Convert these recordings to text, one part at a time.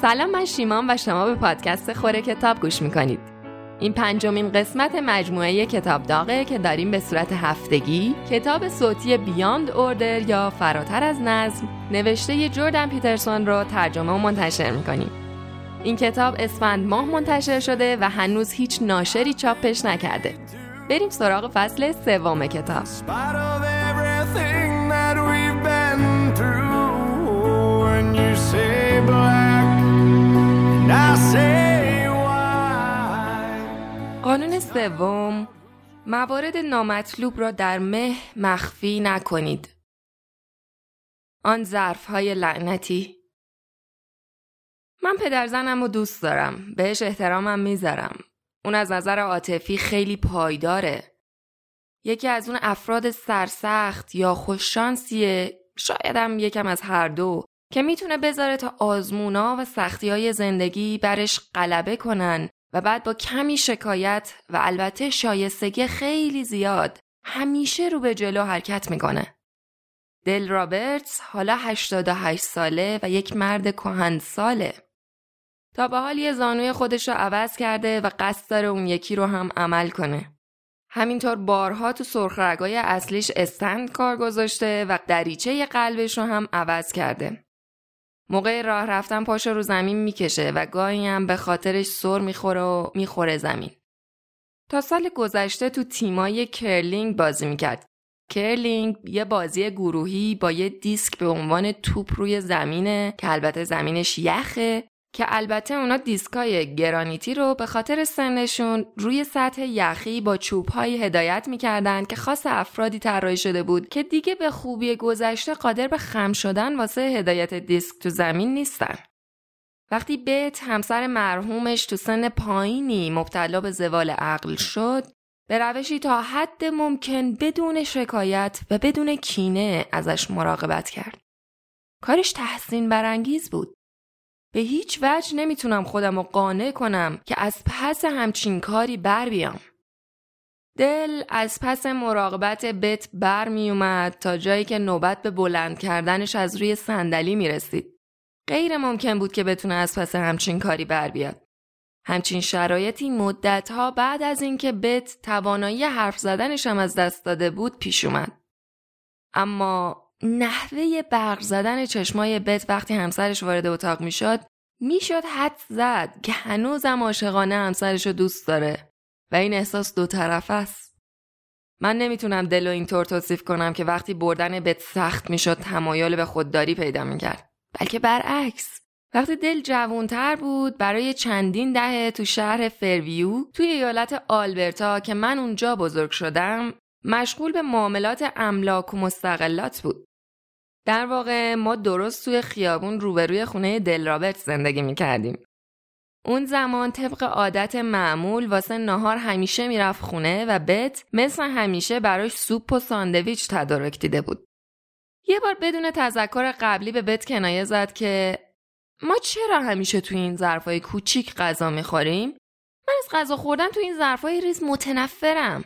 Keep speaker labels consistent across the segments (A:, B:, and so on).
A: سلام من شیمان و شما به پادکست خوره کتاب گوش می‌کنید. این پنجمین قسمت مجموعه کتاب داغه که داریم به صورت هفتگی کتاب صوتی بیاند اوردر یا فراتر از نظم نوشته جوردن پیترسون رو ترجمه و منتشر می‌کنیم. این کتاب اسفند ماه منتشر شده و هنوز هیچ ناشری چاپش نکرده. بریم سراغ فصل سوم کتاب. قانون سوم موارد نامطلوب را در مه مخفی نکنید. آن ظرف های لعنتی من پدر زنم رو دوست دارم. بهش احترامم می‌ذارم. اون از نظر عاطفی خیلی پایداره. یکی از اون افراد سرسخت یا خوششانسیه شایدم یکم از هر دو که می‌تونه بذاره تا آزمونا و سختی های زندگی برش غلبه کنن و بعد با کمی شکایت و البته شایستگی خیلی زیاد همیشه رو به جلو حرکت می‌کنه. دل رابرتس حالا 88 ساله و یک مرد کهن ساله. تا به حال یه زانوی خودش رو عوض کرده و قصد داره اون یکی رو هم عمل کنه. همینطور بارها تو سرخرگای اصلیش استند کار گذاشته و دریچه قلبش رو هم عوض کرده. موقع راه رفتن پاش رو زمین می‌کشه و گاهی هم به خاطرش سر می‌خوره و می‌خوره زمین. تا سال گذشته تو تیمای کرلینگ بازی می‌کرد. کرلینگ یه بازی گروهی با یه دیسک به عنوان توپ روی زمینه که البته زمینش یخه که البته اونا دیسکای گرانیتی رو به خاطر سنشون روی سطح یخی با چوبهایی هدایت می‌کردن که خاص افرادی طراحی شده بود که دیگه به خوبی گذشته قادر به خم شدن واسه هدایت دیسک تو زمین نیستن. وقتی بیت همسر مرحومش تو سن پایینی مبتلا به زوال عقل شد به روشی تا حد ممکن بدون شکایت و بدون کینه ازش مراقبت کرد. کارش تحسین برانگیز بود. به هیچ وجه نمی‌تونم خودم رو قانع کنم که از پس همچین کاری بر بیام. دل از پس مراقبت بت بر می اومد تا جایی که نوبت به بلند کردنش از روی صندلی می رسید. غیر ممکن بود که بتونه از پس همچین کاری بر بیاد. همچین شرایطی مدتها بعد از اینکه بت توانایی حرف زدنش هم از دست داده بود پیش اومد. اما نحوه برق زدن چشمای بت وقتی همسرش وارد اتاق می‌شد می‌شد حد زد که هنوزم عاشقانه همسرش رو دوست داره و این احساس دو طرف است. من نمی‌تونم دل و اینطور توصیف کنم که وقتی بردن بت سخت می‌شد تمایل به خودداری پیدا می‌کرد. بلکه برعکس. وقتی دل جوونتر بود برای چندین دهه تو شهر فرویو توی ایالت آلبرتا که من اونجا بزرگ شدم مشغول به معاملات املاک و مستقلات بود. در واقع ما درست توی خیابون روبروی خونه دل رابرت زندگی می کردیم. اون زمان طبق عادت معمول واسه نهار همیشه می‌رفت خونه و بت مثل همیشه براش سوپ و ساندویچ تدارک دیده بود. یه بار بدون تذکر قبلی به بت کنایه زد که ما چرا همیشه توی این ظرفای کوچیک غذا می‌خوریم؟ من از غذا خوردن تو این ظرفای ریز متنفرم.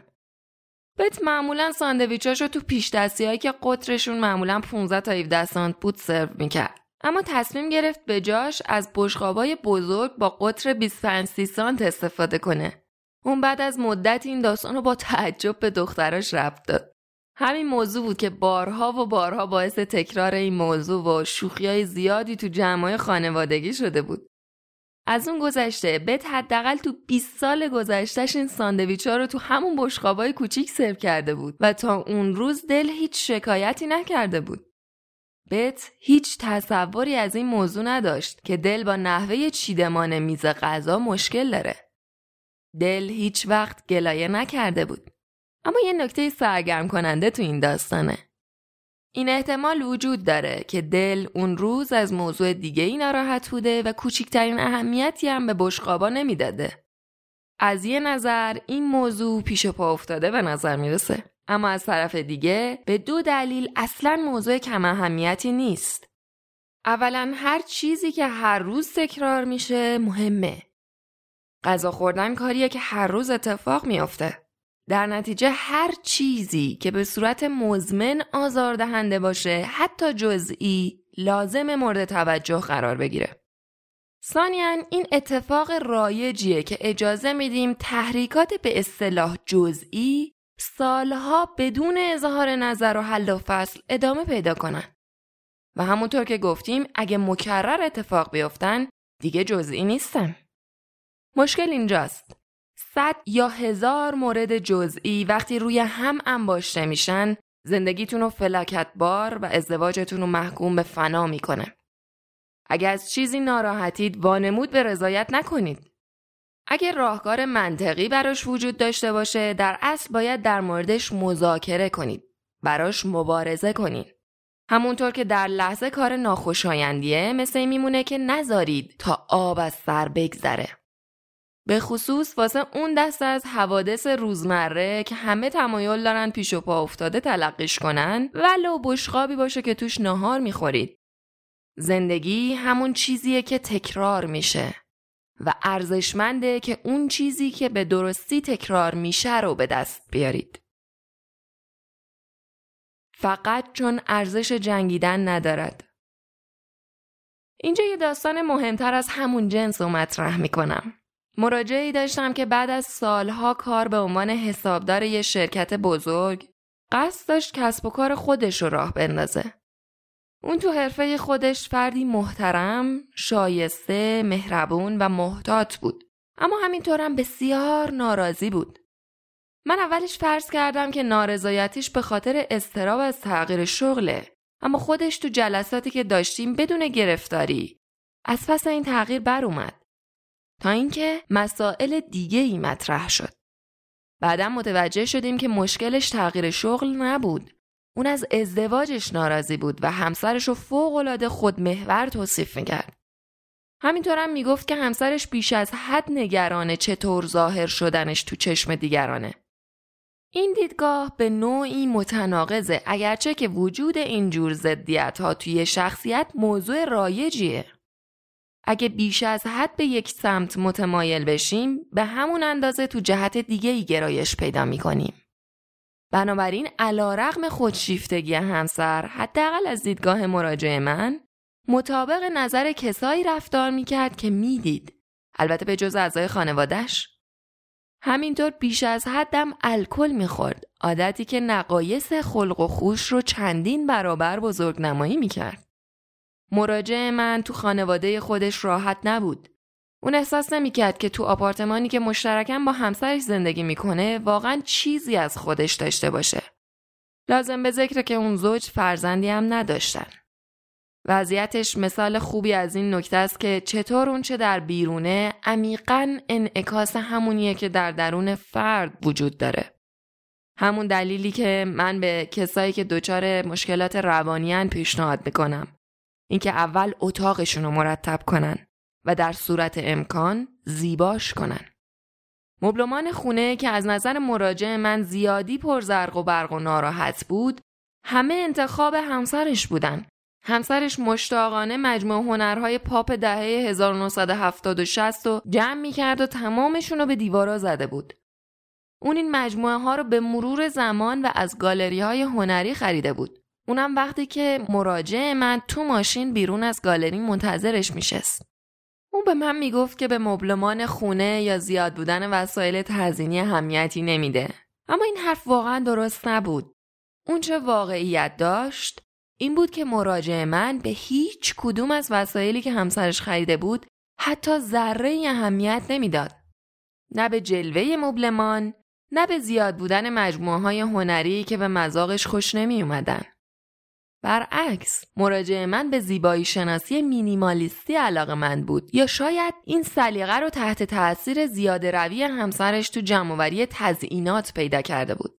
A: بت معمولا ساندویچاشو تو پیش دستی هایی که قطرشون معمولا 15 تا 17 سانت بود سرو می‌کرد. اما تصمیم گرفت به جاش از بشقابای بزرگ با قطر 25 سانت استفاده کنه. اون بعد از مدت این داستان رو با تعجب به دختراش رفت داد. همین موضوع بود که بارها و بارها باعث تکرار این موضوع و شوخی های زیادی تو جمعای خانوادگی شده بود. از اون گذشته بت حداقل تو 20 سال گذشتهش این ساندویچا رو تو همون بشقابای کوچیک سرو کرده بود و تا اون روز دل هیچ شکایتی نکرده بود. بت هیچ تصوری از این موضوع نداشت که دل با نحوه چیدمان میز غذا مشکل داره. دل هیچ وقت گلایه نکرده بود. اما یه نکته سرگرم کننده تو این داستانه. این احتمال وجود داره که دل اون روز از موضوع دیگه ای ناراحت بوده و کوچکترین اهمیتی هم به بشقابا نمی‌داده. از یه نظر این موضوع پیش پا افتاده به نظر می‌رسه. اما از طرف دیگه به دو دلیل اصلا موضوع کم اهمیتی نیست. اولا هر چیزی که هر روز تکرار میشه مهمه. غذا خوردن کاریه که هر روز اتفاق میافته. در نتیجه هر چیزی که به صورت مزمن آزاردهنده باشه حتی جزئی لازم مورد توجه قرار بگیره. ثانیا این اتفاق رایجیه که اجازه میدیم تحریکات به اصطلاح جزئی سالها بدون اظهار نظر و حل و فصل ادامه پیدا کنن. و همونطور که گفتیم اگه مکرر اتفاق بیفتن دیگه جزئی نیستن. مشکل اینجاست. صد یا هزار مورد جزئی وقتی روی هم انباشته میشن زندگیتون رو فلاکت بار و ازدواجتون رو محکوم به فنا می‌کنه. اگه از چیزی ناراحتید وانمود به رضایت نکنید. اگه راهکار منطقی براش وجود داشته باشه در اصل باید در موردش مذاکره کنید. براش مبارزه کنید. همونطور که در لحظه کار ناخوشایندیه مثل میمونه که نذارید تا آب از سر بگذره. به خصوص واسه اون دست از حوادث روزمره که همه تمایل دارن پیش و پا افتاده تلقیش کنن ولو بشقابی باشه که توش نهار می‌خورید. زندگی همون چیزیه که تکرار میشه و ارزشمنده که اون چیزی که به درستی تکرار میشه رو به دست بیارید. فقط چون ارزش جنگیدن ندارد. اینجا یه داستان مهمتر از همون جنس رو مطرح می‌کنم. مراجعی داشتم که بعد از سالها کار به عنوان حسابدار یه شرکت بزرگ قصد داشت کسب و کار خودش رو راه بندازه. اون تو حرفه خودش فردی محترم، شایسته، مهربون و محتاط بود. اما همینطورم بسیار ناراضی بود. من اولش فرض کردم که نارضایتیش به خاطر استراب از تغییر شغله. اما خودش تو جلساتی که داشتیم بدون گرفتاری از پس این تغییر بر اومد. تا اینکه مسائل دیگه ای مطرح شد. بعدا متوجه شدیم که مشکلش تغییر شغل نبود. اون از ازدواجش ناراضی بود و همسرش رو فوقالعاده خودمحور توصیف می‌کرد. همینطورم می‌گفت که همسرش بیش از حد نگرانه چطور ظاهر شدنش تو چشم دیگرانه. این دیدگاه به نوعی متناقضه اگرچه که وجود اینجور زدیت ها توی شخصیت موضوع رایجیه. اگه بیش از حد به یک سمت متمایل بشیم به همون اندازه تو جهت دیگه ای گرایش پیدا می‌کنیم. بنابراین علا رقم خودشیفتگی همسر حداقل از دیدگاه مراجع من مطابق نظر کسایی رفتار می‌کرد که می‌دید. البته به جز اعضای خانوادش. همینطور بیش از حدم الکل می‌خورد. عادتی که نقایص خلق و خوش رو چندین برابر بزرگ نمایی می‌کرد. مراجع من تو خانواده خودش راحت نبود. اون احساس نمی‌کرد که تو آپارتمانی که مشترکاً با همسرش زندگی می‌کنه واقعا چیزی از خودش داشته باشه. لازم به ذکر که اون زوج فرزندی هم نداشتن. وضعیتش مثال خوبی از این نکته است که چطور اون چه در بیرونه عمیقا انعکاس همونیه که در درون فرد وجود داره. همون دلیلی که من به کسایی که دچار مشکلات روانیان پیشنهاد می‌کنم. اینکه اول اتاقشون رو مرتب کنن و در صورت امکان زیباش کنن. مبلمان خونه که از نظر مراجع من زیادی پرزرق و برق و ناراحت بود همه انتخاب همسرش بودن همسرش مشتاقانه مجموع هنرهای پاپ دهه 1970 و 60 و جمع می کرد و تمامشون رو به دیوارا زده بود. اون این مجموعه ها رو به مرور زمان و از گالری های هنری خریده بود. اونم وقتی که مراجع من تو ماشین بیرون از گالری منتظرش میشست. اون به من می‌گفت که به مبلمان خونه یا زیاد بودن وسایل تزینی همیتی نمیده. اما این حرف واقعا درست نبود. اون چه واقعیت داشت این بود که مراجع من به هیچ کدوم از وسایلی که همسرش خریده بود حتی ذره اهمیت نمی‌داد. نه به جلوه مبلمان نه به زیاد بودن مجموعه های هنری که به مزاقش خوش نمی اومدن. برعکس مراجع من به زیبایی شناسی مینیمالیستی علاقه من بود یا شاید این سلیقه رو تحت تاثیر زیاده روی همسرش تو جمعوری تزئینات پیدا کرده بود.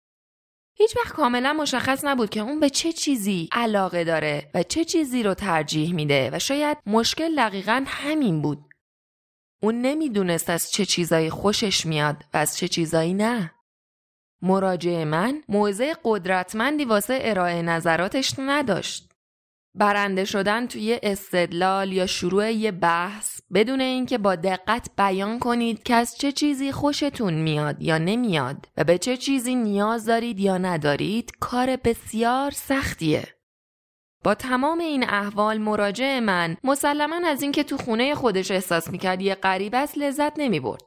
A: هیچ وقت کاملا مشخص نبود که اون به چه چیزی علاقه داره و چه چیزی رو ترجیح میده و شاید مشکل دقیقا همین بود. اون نمی‌دونست از چه چیزایی خوشش میاد و از چه چیزایی نه. مراجع من موضع قدرتمندی واسه ارائه نظراتش نداشت. برنده شدن توی استدلال یا شروع یه بحث بدون اینکه با دقت بیان کنید که از چه چیزی خوشتون میاد یا نمیاد و به چه چیزی نیاز دارید یا ندارید کار بسیار سختیه. با تمام این احوال مراجع من مسلما از اینکه تو خونه خودش احساس می‌کرد یه غریب است لذت نمی‌برد.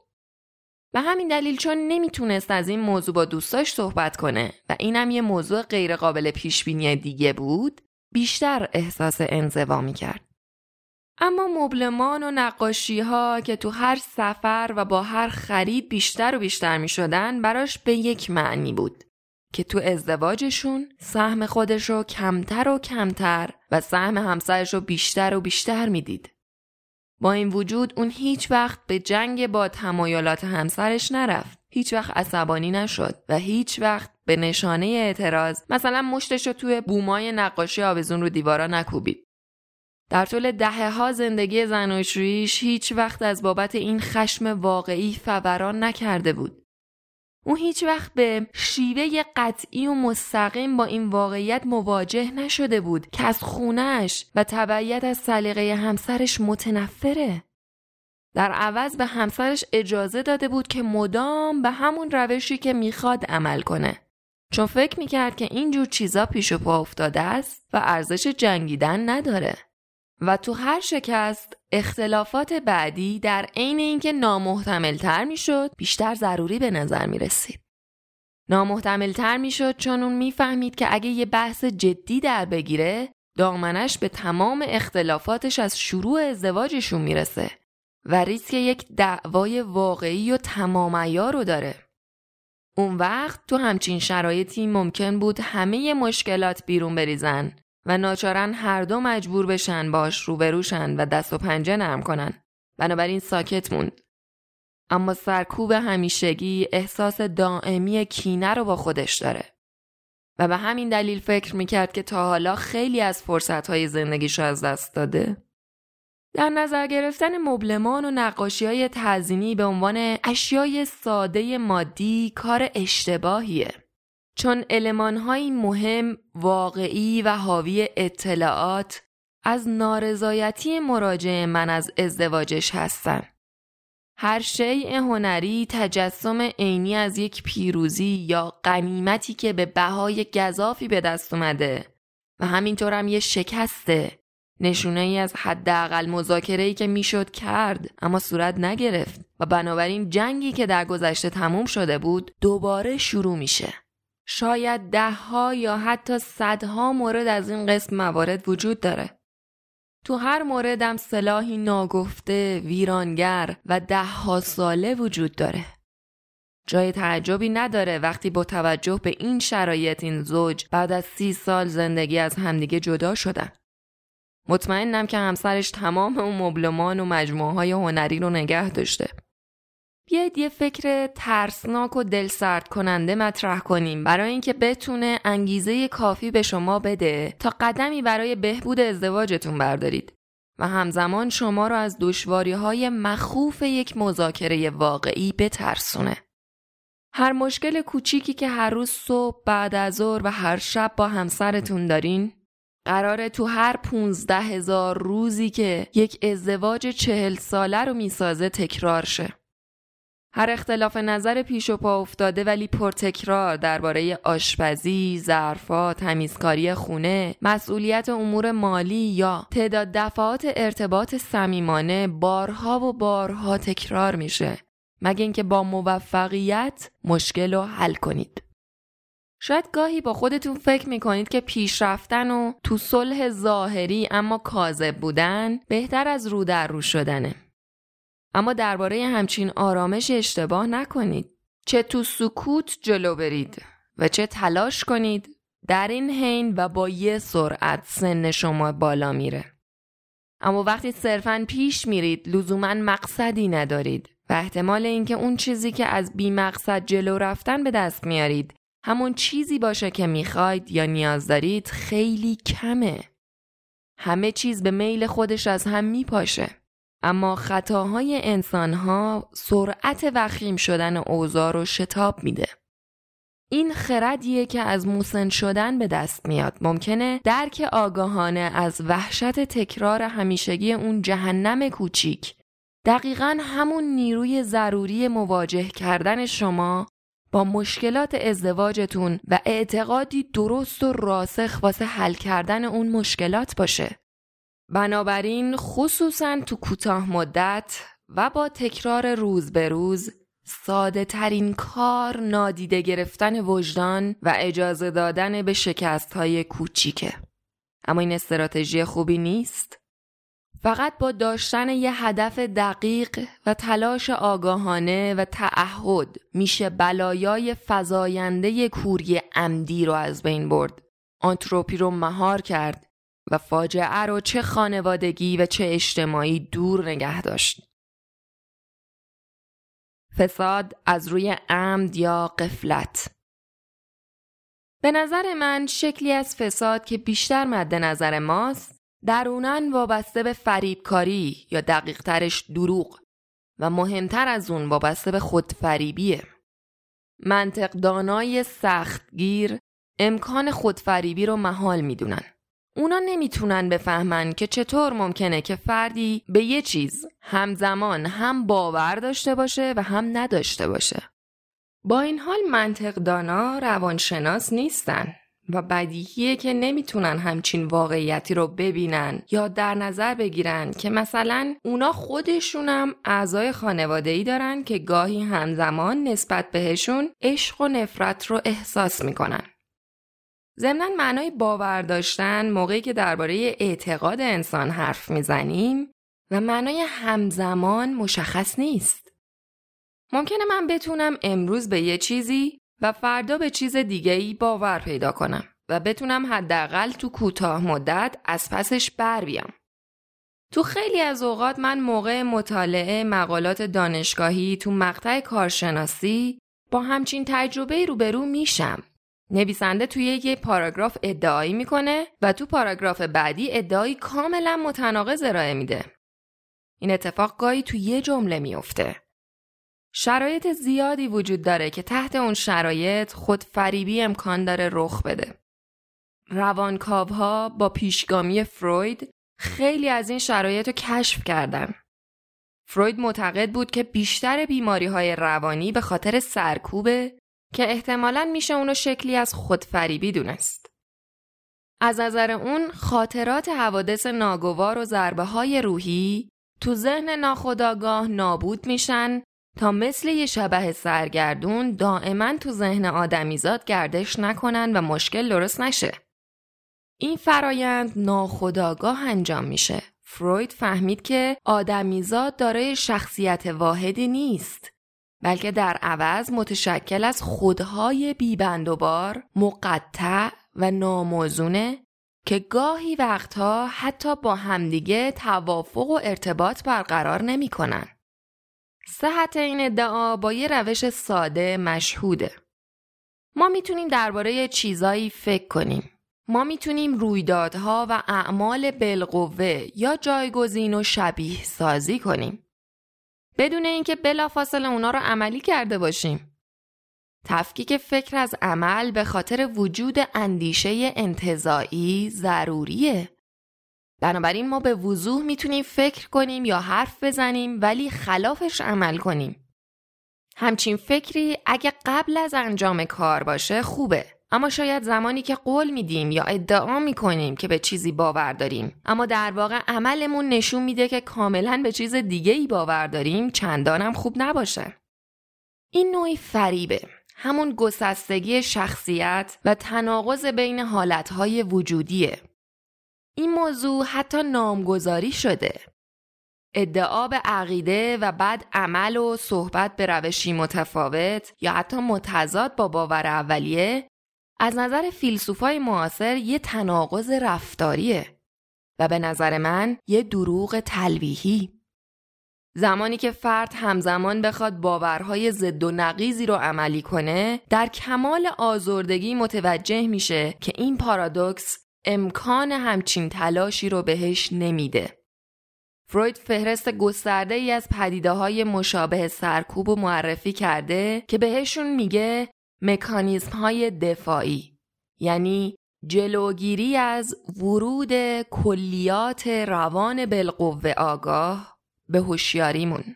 A: به همین دلیل چون نمی‌تونست از این موضوع با دوستاش صحبت کنه و اینم یه موضوع غیرقابل پیش بینی دیگه بود بیشتر احساس انزوا می‌کرد. اما مبلمان و نقاشی ها که تو هر سفر و با هر خرید بیشتر و بیشتر می شدن براش به یک معنی بود که تو ازدواجشون سهم خودش رو کمتر و کمتر و سهم همسرش رو بیشتر و بیشتر می‌دید. با این وجود اون هیچ وقت به جنگ با تمایلات همسرش نرفت. هیچ وقت عصبانی نشد و هیچ وقت به نشانه اعتراض مثلا مشتش رو توی بومای نقاشی آویزون رو دیوارا نکوبید. در طول دهه ها زندگی زناشوییش هیچ وقت از بابت این خشم واقعی فوران نکرده بود. او هیچ وقت به شیوه قطعی و مستقیم با این واقعیت مواجه نشده بود که از خونش و تبعیت از سلیقه همسرش متنفره. در عوض به همسرش اجازه داده بود که مدام به همون روشی که می‌خواد عمل کنه. چون فکر می‌کرد که اینجور چیزا پیش و پا افتاده است و ارزش جنگیدن نداره. و تو هر شکست اختلافات بعدی در عین اینکه نامحتملتر می‌شد بیشتر ضروری به نظر می رسید. نامحتملتر می‌شد چون اون می‌فهمید که اگه یه بحث جدی در بگیره دامنش به تمام اختلافاتش از شروع ازدواجشون می‌رسه و ریسک یک دعوای واقعی و تمام رو داره. اون وقت تو همچین شرایطی ممکن بود همه مشکلات بیرون بریزن و ناچارن هر دو مجبور بشن باش روبروشن و دست و پنجه نرم کنن. بنابراین ساکت موند. اما سرکوب همیشگی احساس دائمی کینه رو با خودش داره. و به همین دلیل فکر می‌کرد که تا حالا خیلی از فرصتهای زندگیشو از دست داده. در نظر گرفتن مبلمان و نقاشی های تزینی به عنوان اشیای ساده مادی کار اشتباهیه. چون المانهایی مهم، واقعی و حاوی اطلاعات از نارضایتی مراجع من از ازدواجش هستن. هر شیء هنری تجسم عینی از یک پیروزی یا قنیمتی که به بهای گذافی به دست اومده و همینطور هم یه شکسته نشونه ای از حداقل مذاکره ای که می‌شد کرد اما صورت نگرفت و بنابراین جنگی که در گذشته تموم شده بود دوباره شروع میشه. شاید دهها یا حتی صدها مورد از این قسم موارد وجود داره. تو هر موردم سلاحی ناگفته، ویرانگر و دهها ساله وجود داره. جای تعجبی نداره وقتی با توجه به این شرایط این زوج بعد از سی سال زندگی از همدیگه جدا شدن. مطمئنم که همسرش تمام اون مبلمان و مجموعه های هنری رو نگه داشته. بیاید یه فکر ترسناک و دلسرد کننده مطرح کنیم برای اینکه بتونه انگیزه کافی به شما بده تا قدمی برای بهبود ازدواجتون بردارید و همزمان شما رو از دشواری های مخوف یک مذاکره واقعی بترسونه. هر مشکل کوچیکی که هر روز صبح بعد از ظهر و هر شب با همسرتون دارین قراره تو هر پونزده هزار روزی که یک ازدواج چهل ساله رو می‌سازه تکرار شه. هر اختلاف نظر پیش و پا افتاده ولی پرتکرار درباره آشپزی، ظرفا، تمیزکاری خونه، مسئولیت امور مالی یا تعداد دفعات ارتباط صمیمانه بارها و بارها تکرار میشه مگه اینکه با موفقیت مشکل رو حل کنید. شاید گاهی با خودتون فکر می‌کنید که پیشرفتن و تو صلح ظاهری اما کاذب بودن بهتر از رو در رو شدنه. اما درباره همچین آرامش اشتباه نکنید. چه تو سکوت جلو برید و چه تلاش کنید در این حین و با یه سرعت سن شما بالا میره. اما وقتی صرفا پیش میرید لزوما مقصدی ندارید و احتمال اینکه اون چیزی که از بی مقصد جلو رفتن به دست میارید همون چیزی باشه که می‌خواید یا نیاز دارید خیلی کمه. همه چیز به میل خودش از هم میپاشه. اما خطاهای انسانها سرعت وخیم شدن اوضاع رو شتاب میده. این خردیه که از موسن شدن به دست میاد. ممکنه درک آگاهانه از وحشت تکرار همیشگی اون جهنم کوچیک دقیقا همون نیروی ضروری مواجه کردن شما با مشکلات ازدواجتون و اعتقادی درست و راسخ واسه حل کردن اون مشکلات باشه. بنابراین خصوصا تو کوتاه مدت و با تکرار روز به روز ساده ترین کار نادیده گرفتن وجدان و اجازه دادن به شکست های کوچیکه. اما این استراتژی خوبی نیست. فقط با داشتن یه هدف دقیق و تلاش آگاهانه و تعهد میشه بلایای فزاینده کوری عمدی رو از بین برد. آنتروپی رو مهار کرد و فاجعه رو چه خانوادگی و چه اجتماعی دور نگه داشت. فساد از روی عمد یا قفلت به نظر من شکلی از فساد که بیشتر مد نظر ماست درونن وابسته به فریبکاری یا دقیق ترش دروغ و مهمتر از اون وابسته به خودفریبیه. منطق دانای سختگیر امکان خودفریبی رو محال می‌دونن. اونا نمی‌تونن بفهمن که چطور ممکنه که فردی به یه چیز همزمان هم باور داشته باشه و هم نداشته باشه. با این حال منطق دانا روانشناس نیستن و بدیهیه که نمی‌تونن همچین واقعیتی رو ببینن یا در نظر بگیرن که مثلا اونا خودشونم اعضای خانواده ای دارن که گاهی همزمان نسبت بهشون عشق و نفرت رو احساس می‌کنن. ضمنا معنای باور داشتن موقعی که درباره اعتقاد انسان حرف می‌زنیم و معنای همزمان مشخص نیست. ممکنه من بتونم امروز به یه چیزی و فردا به چیز دیگه ای باور پیدا کنم و بتونم حداقل تو کوتاه مدت از پسش بر بیام. تو خیلی از اوقات من موقع مطالعه مقالات دانشگاهی تو مقطع کارشناسی با همچین تجربه روبرو میشم نویسنده توی یه پاراگراف ادعایی می‌کنه و تو پاراگراف بعدی ادعایی کاملا متناقض ارائه میده. این اتفاق گاهی تو یه جمله میفته. شرایط زیادی وجود داره که تحت اون شرایط خود فریبی امکان داره رخ بده. روانکاوها با پیشگامی فروید خیلی از این شرایط رو کشف کردن. فروید معتقد بود که بیشتر بیماری های روانی به خاطر سرکوبه که احتمالا میشه اونو شکلی از خودفریبی دونست. از نظر اون خاطرات حوادث ناگوار و ضربه های روحی تو ذهن ناخداگاه نابود میشن تا مثل یه شبه سرگردون دائما تو ذهن آدمیزاد گردش نکنن و مشکل درست نشه. این فرایند ناخداگاه انجام میشه. فروید فهمید که آدمیزاد دارای شخصیت واحدی نیست بلکه در عوض متشکل از خودهای بیبند و بار مقطع و ناموزونه که گاهی وقتها حتی با همدیگه توافق و ارتباط برقرار نمی کنن. صحت این ادعا با یه روش ساده مشهوده. ما می‌تونیم درباره چیزایی فکر کنیم. ما می‌تونیم رویدادها و اعمال بالقوه یا جایگزین و شبیه سازی کنیم. بدون اینکه بلافاصله اونا رو عملی کرده باشیم. تفکیک فکر از عمل به خاطر وجود اندیشه انتظایی ضروریه. بنابراین ما به وضوح می‌تونیم فکر کنیم یا حرف بزنیم ولی خلافش عمل کنیم. همچین فکری اگه قبل از انجام کار باشه خوبه. اما شاید زمانی که قول میدیم یا ادعا می‌کنیم که به چیزی باور داریم اما در واقع عملمون نشون میده که کاملا به چیز دیگه ای باور داریم چندانم خوب نباشه. این نوعی فریبه. همون گسستگی شخصیت و تناقض بین حالتهای وجودیه. این موضوع حتی نامگذاری شده. ادعا به عقیده و بعد عمل و صحبت به روشی متفاوت یا حتی متضاد با باور اولیه از نظر فیلسوفای معاصر یه تناقض رفتاریه و به نظر من یه دروغ تلویحی. زمانی که فرد همزمان بخواد باورهای ضد و نقیزی رو عملی کنه در کمال آزردگی متوجه میشه که این پارادوکس امکان همچین تلاشی رو بهش نمیده. فروید فهرست گسترده ای از پدیده های مشابه سرکوب و معرفی کرده که بهشون میگه مکانیزم های دفاعی یعنی جلوگیری از ورود کلیات روان بالقوه آگاه به هوشیاریمون.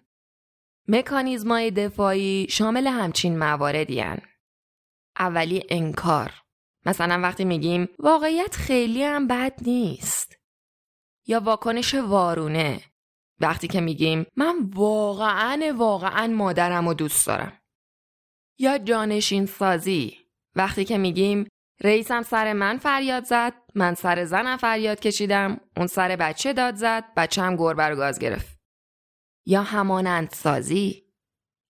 A: مکانیزمای دفاعی شامل همچین مواردی هن. اولی انکار. مثلا وقتی میگیم واقعیت خیلی هم بد نیست. یا واکنش وارونه. وقتی که میگیم من واقعا واقعا مادرم و دوست دارم. یا جانشین سازی وقتی که میگیم رئیسم سر من فریاد زد من سر زنم فریاد کشیدم اون سر بچه داد زد هم گربه رو گاز گرفت. یا همانند سازی؟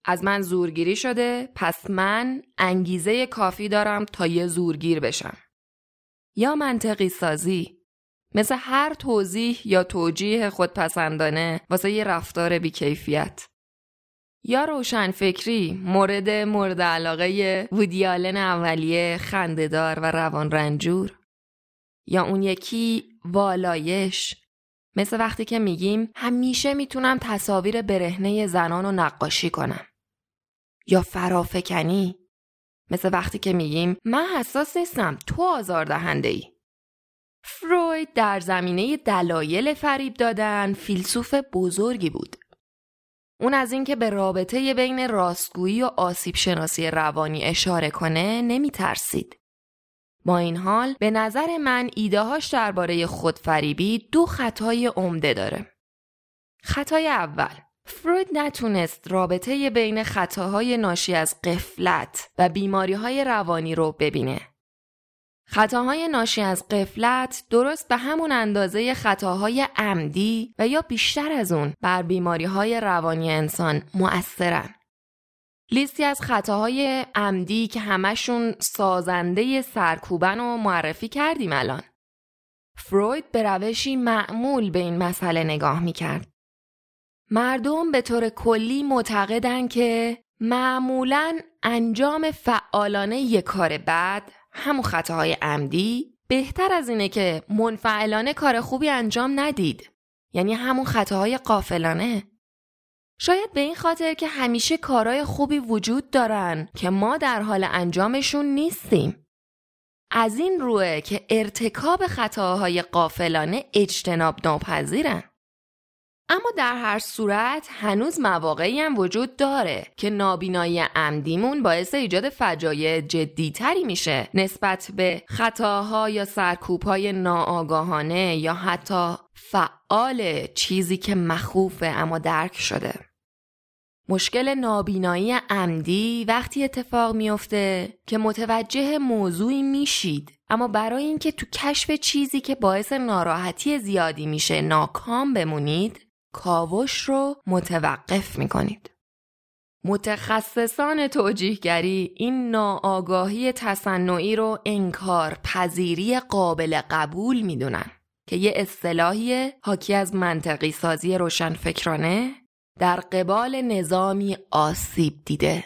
A: از من زورگیری شده پس من انگیزه کافی دارم تا یه زورگیر بشم. یا منطقی سازی؟ مثل هر توضیح یا توجیه خودپسندانه واسه یه رفتار بیکیفیت. یا روشن فکری مورد مورد علاقه وودیالن اولیه خندهدار و روان رنجور یا اون یکی والایش؟ مثل وقتی که میگیم همیشه می‌تونم تصاویر برهنه زنان رو نقاشی کنم. یا فرافکنی؟ مثل وقتی که میگیم من حساس نیستم تو آزار دهنده ای فروید در زمینه دلایل فریب دادن فیلسوف بزرگی بود. اون از اینکه به رابطه بین راستگویی و آسیب شناسی روانی اشاره کنه نمی ترسید. با این حال به نظر من ایدههاش درباره خودفریبی دو خطای عمده داره. خطای اول فروید نتونست رابطه بین خطاهای ناشی از قفلت و بیماری های روانی رو ببینه. خطاهای ناشی از قفلت درست به همون اندازه خطاهای عمدی و یا بیشتر از اون بر بیماری های روانی انسان مؤثرن. لیستی از خطاهای عمدی که همشون سازنده سرکوبن و معرفی کردیم الان. فروید به روشی معمول به این مسئله نگاه می‌کرد. مردم به طور کلی معتقدن که معمولا انجام فعالانه یک کار بد همون خطاهای عمدی بهتر از اینه که منفعلانه کار خوبی انجام ندید. یعنی همون خطاهای قافلانه شاید به این خاطر که همیشه کارهای خوبی وجود دارن که ما در حال انجامشون نیستیم. از این روه که ارتکاب خطاهای قافلانه اجتناب ناپذیرن. اما در هر صورت هنوز مواقعی هم وجود داره که نابینایی عمدیمون باعث ایجاد فجایع جدیتری میشه نسبت به خطاها یا سرکوبهای ناآگاهانه یا حتی فعال چیزی که مخوفه اما درک شده. مشکل نابینایی عمدی وقتی اتفاق میافته که متوجه موضوعی میشید اما برای اینکه تو کشف چیزی که باعث ناراحتی زیادی میشه ناکام بمونید کاوش رو متوقف می کنید. متخصصان توجیهگری این ناآگاهی تصنعی رو انکار پذیری قابل قبول می‌دونن که یه اصطلاحی حاکی از منطقی سازی روشنفکرانه در قبال نظامی آسیب دیده.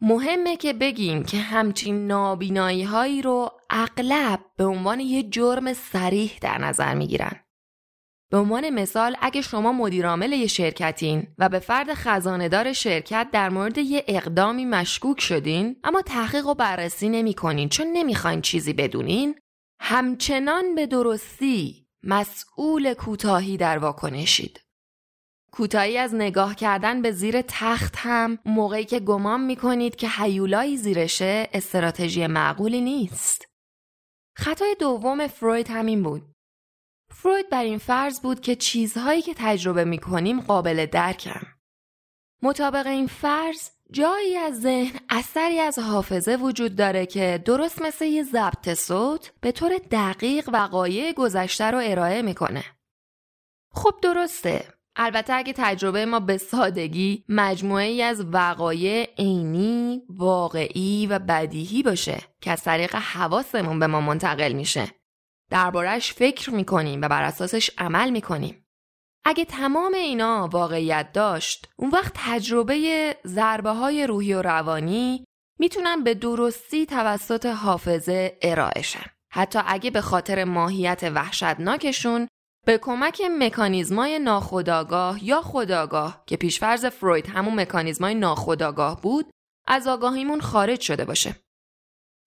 A: مهمه که بگیم که همچین نابینایی هایی رو اغلب به عنوان یه جرم سریح در نظر می‌گیرن به عنوان مثال اگه شما مدیرعامل یه شرکتین و به فرد خزاندار شرکت در مورد یه اقدامی مشکوک شدین اما تحقیق و بررسی نمی کنین چون نمی‌خواین چیزی بدونین همچنان به درستی مسئول کوتاهی در واکنشید. کوتاهی از نگاه کردن به زیر تخت هم موقعی که گمان می‌کنید که حیولایی زیرشه استراتژی معقولی نیست. خطای دوم فروید همین بود. فروید بر این فرض بود که چیزهایی که تجربه می کنیم قابل درکن. مطابق این فرض جایی از ذهن اثری از حافظه وجود داره که درست مثل یه ضبط صوت به طور دقیق وقایع گذشته رو ارائه می‌کنه. خب درسته. البته اگه تجربه ما به سادگی مجموعه ای از وقایع عینی، واقعی و بدیهی باشه که از طریق حواسمون به ما منتقل میشه دربارهش فکر می‌کنیم و بر اساسش عمل می‌کنیم. اگه تمام اینا واقعیت داشت اون وقت تجربه ضربه های روحی و روانی می‌تونن به درستی توسط حافظه ارائه شن. حتی اگه به خاطر ماهیت وحشتناکشون به کمک مکانیزمای ناخودآگاه یا خداگاه که پیشفرز فروید همون مکانیزمای ناخودآگاه بود از آگاهیمون خارج شده باشه.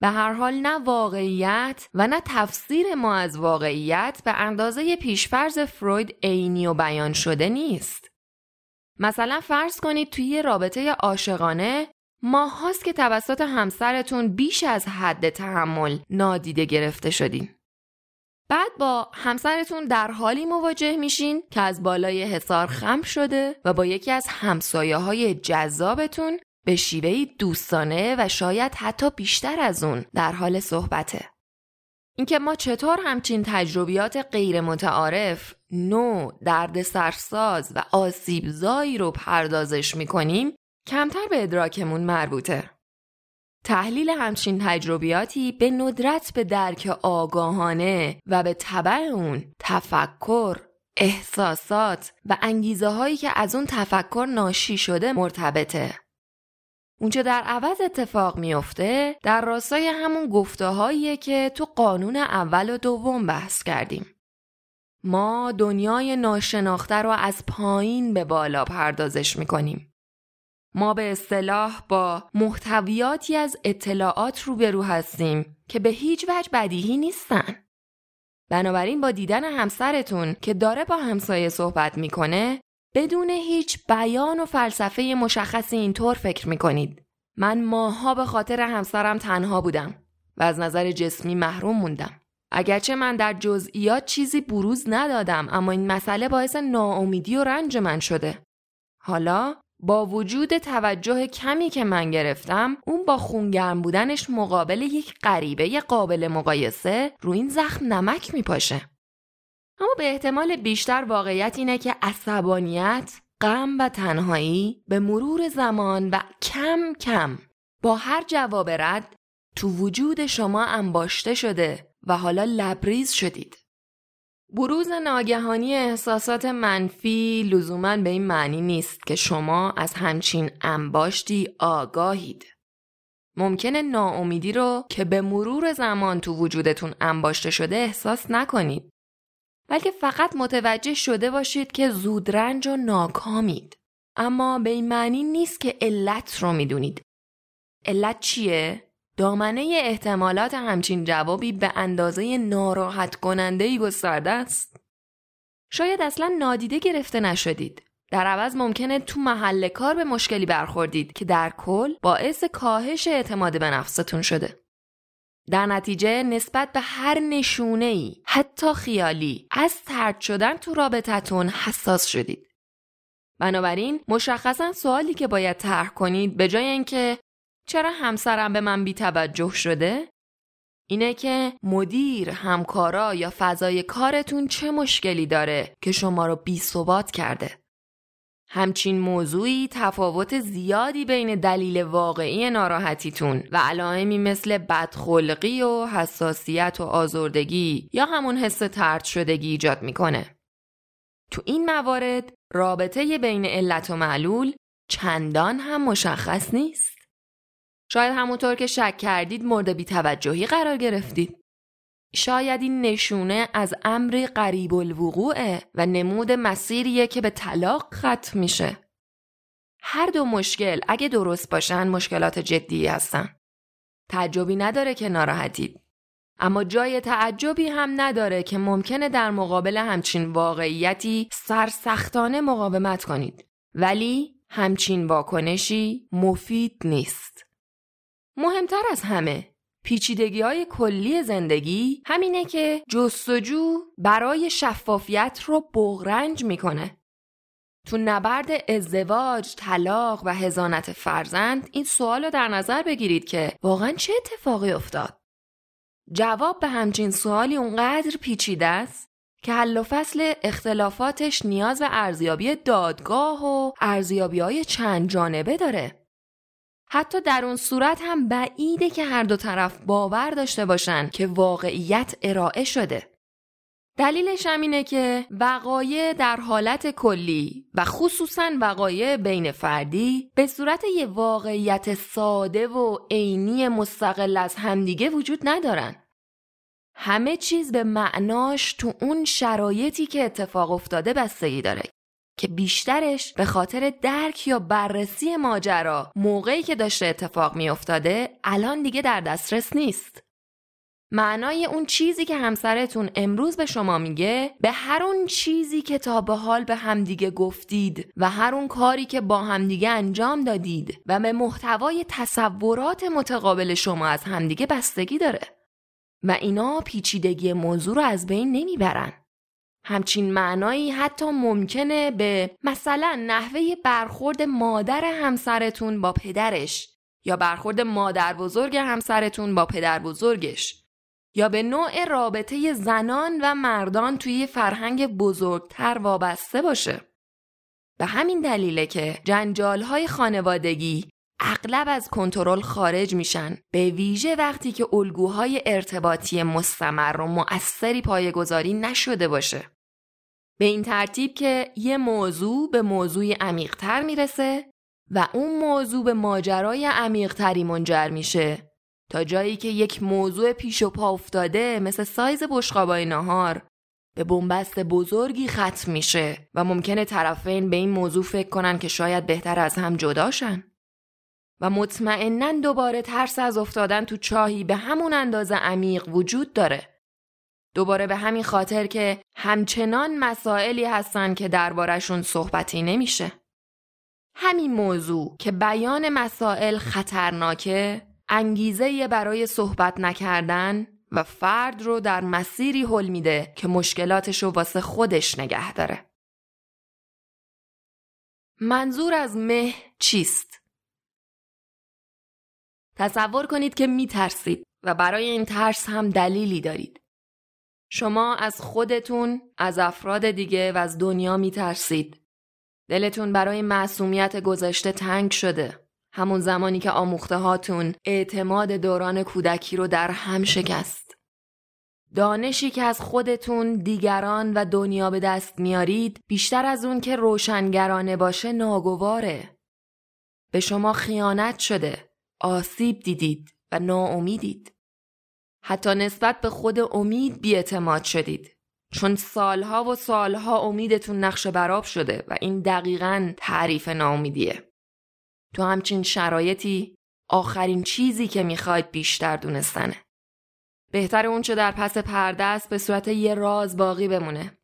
A: به هر حال نه واقعیت و نه تفسیر ما از واقعیت به اندازه پیشفرز فروید عینی و بیان شده نیست. مثلا فرض کنید توی رابطه عاشقانه ماه هاست که توسط همسرتون بیش از حد تحمل نادیده گرفته شدین. بعد با همسرتون در حالی مواجه میشین که از بالای حصار خم شده و با یکی از همسایه های جذابتون به شیوهی دوستانه و شاید حتی بیشتر از اون در حال صحبته. اینکه ما چطور همچین تجربیات غیر متعارف، نو، درد سرساز و آسیبزایی رو پردازش می‌کنیم کمتر به ادراکمون مربوطه. تحلیل همچین تجربیاتی به ندرت به درک آگاهانه و به طبع اون تفکر، احساسات و انگیزه هایی که از اون تفکر ناشی شده مرتبطه. اونچه در عوض اتفاق میفته در راستای همون گفته که تو قانون اول و دوم بحث کردیم. ما دنیای ناشناخته رو از پایین به بالا پردازش می‌کنیم. ما به اصطلاح با محتویاتی از اطلاعات روبرو هستیم که به هیچ وجه بدیهی نیستن. بنابراین با دیدن همسرتون که داره با همسایه صحبت می‌کنه بدون هیچ بیان و فلسفه مشخصی اینطور فکر می‌کنید. من ماها به خاطر همسرم تنها بودم و از نظر جسمی محروم موندم. اگرچه من در جزئیات چیزی بروز ندادم اما این مسئله باعث ناامیدی و رنج من شده. حالا با وجود توجه کمی که من گرفتم اون با خونگرم بودنش مقابل یک غریبه قابل مقایسه رو این زخم نمک میپاشه. اما به احتمال بیشتر واقعیت اینه که عصبانیت، غم و تنهایی به مرور زمان و کم کم با هر جواب رد تو وجود شما انباشته شده و حالا لبریز شدید. بروز ناگهانی احساسات منفی لزوما به این معنی نیست که شما از همچین انباشتی آگاهید. ممکنه ناامیدی رو که به مرور زمان تو وجودتون انباشته شده احساس نکنید. بلکه فقط متوجه شده باشید که زودرنج و ناکامید. اما به این معنی نیست که علت رو می‌دونید. علت چیه؟ دامنه احتمالات همچین جوابی به اندازه ناراحت کننده ای گسترده است. شاید اصلا نادیده گرفته نشدید. در عوض ممکنه تو محل کار به مشکلی برخوردید که در کل باعث کاهش اعتماد به نفستون شده. در نتیجه نسبت به هر نشونه ای حتی خیالی از ترد شدن تو رابطتون حساس شدید. بنابراین مشخصا سوالی که باید طرح کنید به جای اینکه چرا همسرم به من بیتوجه شده؟ اینه که مدیر، همکارا یا فضای کارتون چه مشکلی داره که شما رو بی کرده؟ همچین موضوعی تفاوت زیادی بین دلیل واقعی ناراحتیتون و علائمی مثل بدخلقی و حساسیت و آزردگی یا همون حس ترد شدگی ایجاد می‌کنه. تو این موارد رابطه بین علت و معلول چندان هم مشخص نیست. شاید همونطور که شک کردید مورد بیتوجهی قرار گرفتید. شاید این نشونه از امری قریب الوقوعه و نمود مسیریه که به طلاق ختم میشه. هر دو مشکل اگه درست باشن مشکلات جدی هستن. تعجبی نداره که ناراحتید. اما جای تعجبی هم نداره که ممکنه در مقابل همچین واقعیتی سرسختانه مقاومت کنید. ولی همچین واکنشی مفید نیست. مهمتر از همه پیچیدگی های کلی زندگی همینه که جستجو برای شفافیت رو بغرنج می‌کنه. تو نبرد ازدواج، طلاق و هزانت فرزند این سوال رو در نظر بگیرید که واقعا چه اتفاقی افتاد؟ جواب به همچین سوالی اونقدر پیچیده است که حل و فصل اختلافاتش نیاز به ارزیابی دادگاه و ارزیابی های چند جانبه داره. حتی در اون صورت هم بعیده که هر دو طرف باور داشته باشن که واقعیت ارائه شده. دلیلش هم اینه که وقایع در حالت کلی و خصوصا وقایع بین فردی به صورت یه واقعیت ساده و عینی مستقل از همدیگه وجود ندارن. همه چیز به معناش تو اون شرایطی که اتفاق افتاده بستگی داره که بیشترش به خاطر درک یا بررسی ماجرا موقعی که داشته اتفاق می افتاده الان دیگه در دسترس نیست. معنای اون چیزی که همسرتون امروز به شما میگه به هر اون چیزی که تا به حال به همدیگه گفتید و هر اون کاری که با همدیگه انجام دادید و به محتوای تصورات متقابل شما از همدیگه بستگی داره و اینا پیچیدگی موضوع رو از بین نمی‌برن همچین معنایی حتی ممکنه به مثلا نحوه برخورد مادر همسرتون با پدرش یا برخورد مادر بزرگ همسرتون با پدر بزرگش یا به نوع رابطه زنان و مردان توی فرهنگ بزرگتر وابسته باشه. به همین دلیله که جنجال خانوادگی اغلب از کنترل خارج میشن به ویژه وقتی که الگوهای ارتباطی مستمر و مؤثری پایگذاری نشده باشه. به این ترتیب که یه موضوع به موضوعی عمیقتر می‌رسه و اون موضوع به ماجرای عمیقتری منجر میشه. تا جایی که یک موضوع پیش و پا افتاده مثل سایز بشقابای نهار به بنبست بزرگی ختم میشه و ممکنه طرفین به این موضوع فکر کنن که شاید بهتر از هم جداشن و مطمئنا دوباره ترس از افتادن تو چاهی به همون اندازه عمیق وجود داره. دوباره به همین خاطر که همچنان مسائلی هستن که دربارشون صحبتی نمیشه همین موضوع که بیان مسائل خطرناکه انگیزه برای صحبت نکردن و فرد رو در مسیری حل میده که مشکلاتش رو واسه خودش نگه داره. منظور از مه چیست؟ تصور کنید که می ترسید و برای این ترس هم دلیلی دارید. شما از خودتون، از افراد دیگه و از دنیا می ترسید. دلتون برای معصومیت گذشته تنگ شده. همون زمانی که آموخته هاتون اعتماد دوران کودکی رو در هم شکست. دانشی که از خودتون دیگران و دنیا به دست میارید بیشتر از اون که روشنگرانه باشه ناگواره. به شما خیانت شده، آسیب دیدید و ناامیدید. حتی نسبت به خود امید بیاعتماد شدید. چون سالها و سالها امیدتون نقش براب شده و این دقیقا تعریف ناامیدیه. تو همچین شرایطی آخرین چیزی که می‌خواید بیشتر دونستنه. بهتر اون چه در پس پرده است به صورت یه راز باقی بمونه.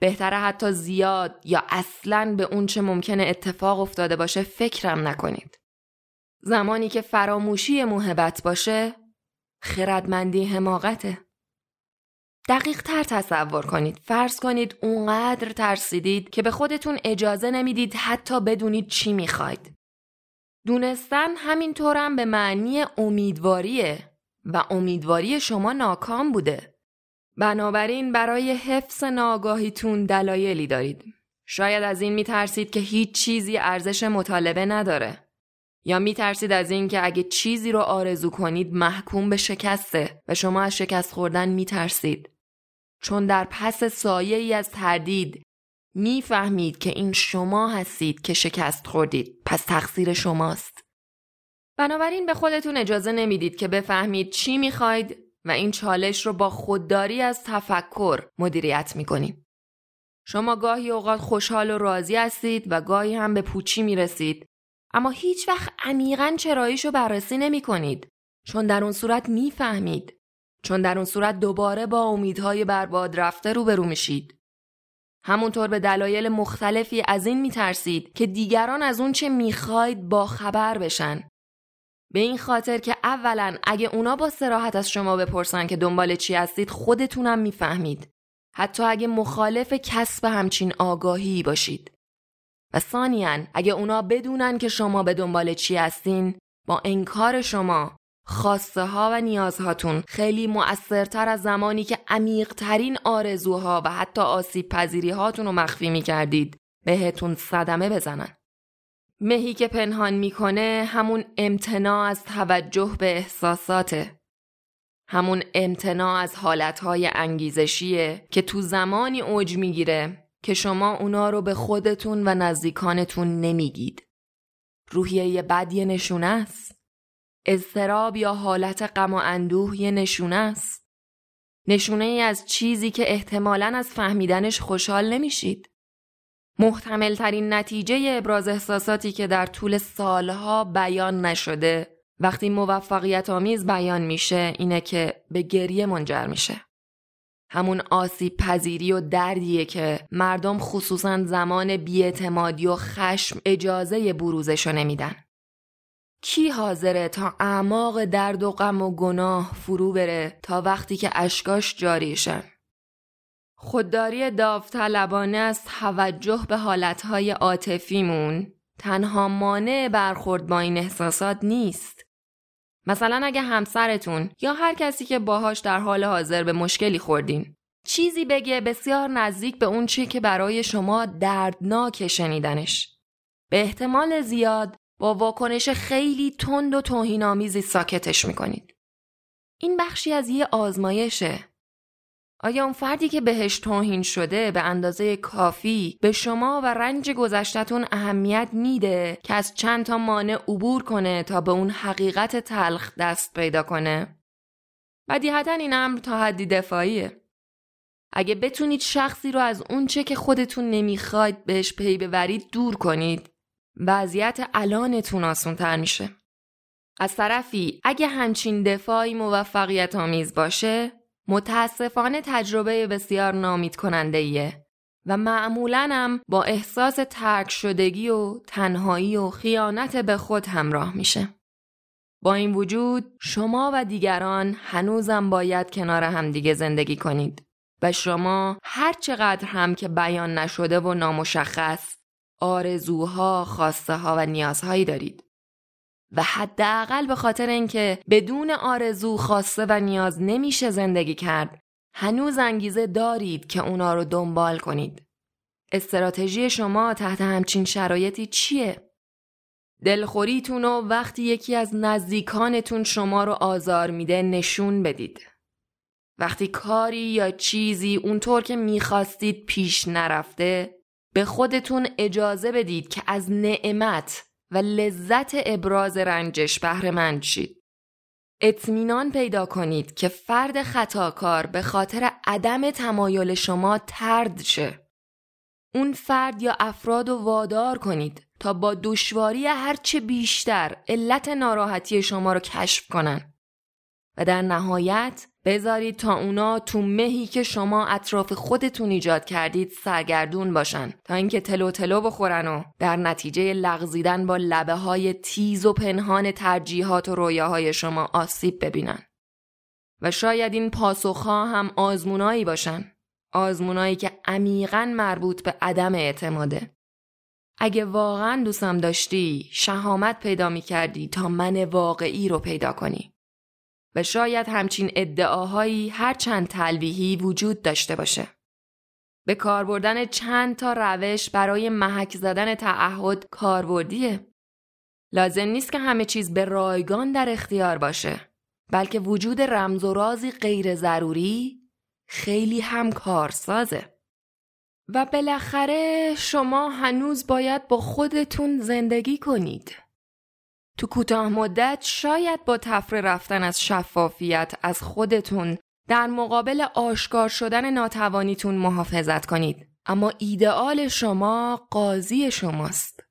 A: بهتره حتی زیاد یا اصلا به اون چه ممکنه اتفاق افتاده باشه فکرم نکنید. زمانی که فراموشی محبت باشه خردمندی حماقته. دقیق تر تصور کنید. فرض کنید اونقدر ترسیدید که به خودتون اجازه نمی‌دید حتی بدونید چی می‌خواید. دونستن همینطورم به معنی امیدواریه و امیدواری شما ناکام بوده. بنابراین برای حفظ ناگاهیتون دلایلی دارید. شاید از این میترسید که هیچ چیزی ارزش مطالبه نداره. یا میترسید از این که اگه چیزی رو آرزو کنید محکوم به شکسته و شما از شکست خوردن میترسید. چون در پس سایه ای از تردید می‌فهمید که این شما هستید که شکست خوردید. پس تقصیر شماست. بنابراین به خودتون اجازه نمی‌دید که بفهمید چی می‌خواید و این چالش رو با خودداری از تفکر مدیریت می‌کنید. شما گاهی اوقات خوشحال و راضی هستید و گاهی هم به پوچی می‌رسید. اما هیچ وقت عمیقا چراییش رو بررسی نمی کنید چون در اون صورت می‌فهمید چون در اون صورت دوباره با امیدهای برباد رفته روبرو میشید همونطور به دلایل مختلفی از این میترسید که دیگران از اون چه می‌خواید با خبر بشن. به این خاطر که اولا اگه اونا با سراحت از شما بپرسن که دنبال چی هستید خودتونم می‌فهمید. حتی اگه مخالف کسب همچین آگاهی باشید. و ثانیا اگه اونا بدونن که شما به دنبال چی هستین با انکار شما خواسته ها و نیازهاتون خیلی مؤثرتر از زمانی که عمیقترین آرزوها و حتی آسیب پذیری هاتون رو مخفی می کردید بهتون صدمه بزنن. مهی که پنهان می‌کنه همون امتناع از توجه به احساساته. همون امتناع از حالتهای انگیزشیه که تو زمانی اوج می‌گیره که شما اونا رو به خودتون و نزدیکانتون نمیگید. روحیه بد یه نشونه است. اضطراب یا حالت غم و اندوه یه نشونه است. نشونه ای از چیزی که احتمالا از فهمیدنش خوشحال نمیشید. محتمل ترین نتیجه ابراز احساساتی که در طول سالها بیان نشده وقتی موفقیت آمیز بیان میشه اینه که به گریه منجر میشه. همون آسیب پذیری و دردیه که مردم خصوصا زمان بیاعتمادی و خشم اجازه بروزشو نمیدن. کی حاضره تا اعماق درد و غم و گناه فرو بره تا وقتی که اشکاش جاریشن؟ خودداری داوطلبانه از توجه به حالتهای عاطفیمون تنها مانع برخورد با این احساسات نیست. مثلا اگه همسرتون یا هر کسی که باهاش در حال حاضر به مشکلی خوردین چیزی بگه بسیار نزدیک به اون چی که برای شما دردناک شنیدنش. به احتمال زیاد با واکنش خیلی تند و توهینآمیزی ساکتش می‌کنید. این بخشی از یه آزمایشه. آیا اون فردی که بهش توهین شده به اندازه کافی به شما و رنج گذشتتون اهمیت میده که از چند تا مانع عبور کنه تا به اون حقیقت تلخ دست پیدا کنه؟ بدیهتا این امر تا حدی دفاعیه. اگه بتونید شخصی رو از اونچه که خودتون نمی‌خواید بهش پی ببرید دور کنید وضعیت الانتون آسون تر میشه. از طرفی اگه همچین دفاعی موفقیت آمیز باشه متاسفانه تجربه بسیار نامید کننده ایه و معمولا هم با احساس ترک شدگی و تنهایی و خیانت به خود همراه میشه. با این وجود شما و دیگران هنوزم باید کنار همدیگه زندگی کنید و شما هر چقدر هم که بیان نشده و نامشخص آرزوها، خواسته ها و نیازهایی دارید. و حداقل به خاطر اینکه بدون آرزو خواسته و نیاز نمیشه زندگی کرد هنوز انگیزه دارید که اونا رو دنبال کنید. استراتژی شما تحت همچین شرایطی چیه؟ دلخوریتون رو وقتی یکی از نزدیکانتون شما رو آزار میده نشون بدید. وقتی کاری یا چیزی اونطور که می‌خواستید پیش نرفته به خودتون اجازه بدید که از نعمت و لذت ابراز رنجش بهره مند شید. اطمینان پیدا کنید که فرد خطاکار به خاطر عدم تمایل شما ترد شه. اون فرد یا افراد رو وادار کنید تا با دشواری هرچه بیشتر علت ناراحتی شما رو کشف کنن. و در نهایت بذارید تا اونا تو مهی که شما اطراف خودتون ایجاد کردید سرگردون باشن تا اینکه تلو تلو بخورن و در نتیجه لغزیدن با لبه های تیز و پنهان ترجیحات و رویاهای شما آسیب ببینن. و شاید این پاسخها هم آزمونایی باشن. آزمونایی که عمیقا مربوط به عدم اعتماده. اگه واقعا دوستم داشتی شهامت پیدا می کردی تا من واقعی رو پیدا کنی. و شاید همچین ادعاهایی هر چند تلویحی وجود داشته باشه. به کار بردن چند تا روش برای محک زدن تعهد کاربردیه. لازم نیست که همه چیز به رایگان در اختیار باشه بلکه وجود رمز و رازی غیر ضروری خیلی هم کارسازه. و بالاخره شما هنوز باید با خودتون زندگی کنید. تو کوتاه مدت شاید با تفره رفتن از شفافیت از خودتون در مقابل آشکار شدن ناتوانیتون محافظت کنید. اما ایدئال شما قاضی شماست.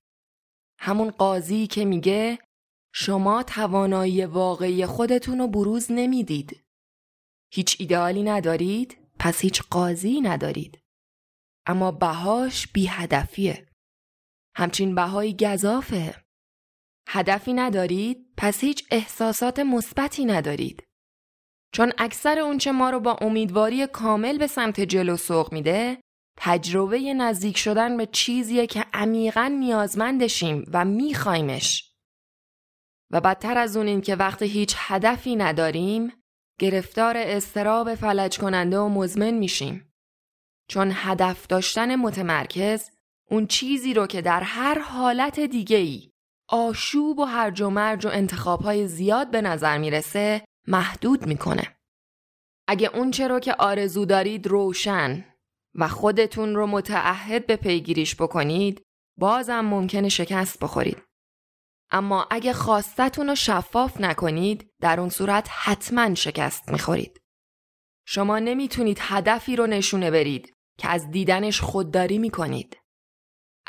A: همون قاضی که میگه شما توانایی واقعی خودتون رو بروز نمی‌دید. هیچ ایدئالی ندارید؟ پس هیچ قاضی ندارید. اما بهاش بی هدفیه. همچین بهایی گذافه. هدفی ندارید پس هیچ احساسات مثبتی ندارید. چون اکثر اونچه ما رو با امیدواری کامل به سمت جلو سوق میده تجربه نزدیک شدن به چیزیه که عمیقا نیازمندشیم و میخوایمش. و بدتر از اون این که وقتی هیچ هدفی نداریم گرفتار استراب فلج کننده و مزمن میشیم. چون هدف داشتن متمرکز اون چیزی رو که در هر حالت دیگه ای آشوب و هرج و مرج و انتخابهای زیاد به نظر می‌رسه محدود می‌کنه. اگه اون رو که آرزو دارید روشن و خودتون رو متعهد به پیگیریش بکنید بازم ممکنه شکست بخورید. اما اگه خواستتون رو شفاف نکنید در اون صورت حتما شکست می‌خورید. شما نمی‌تونید هدفی رو نشونه برید که از دیدنش خودداری می‌کنید.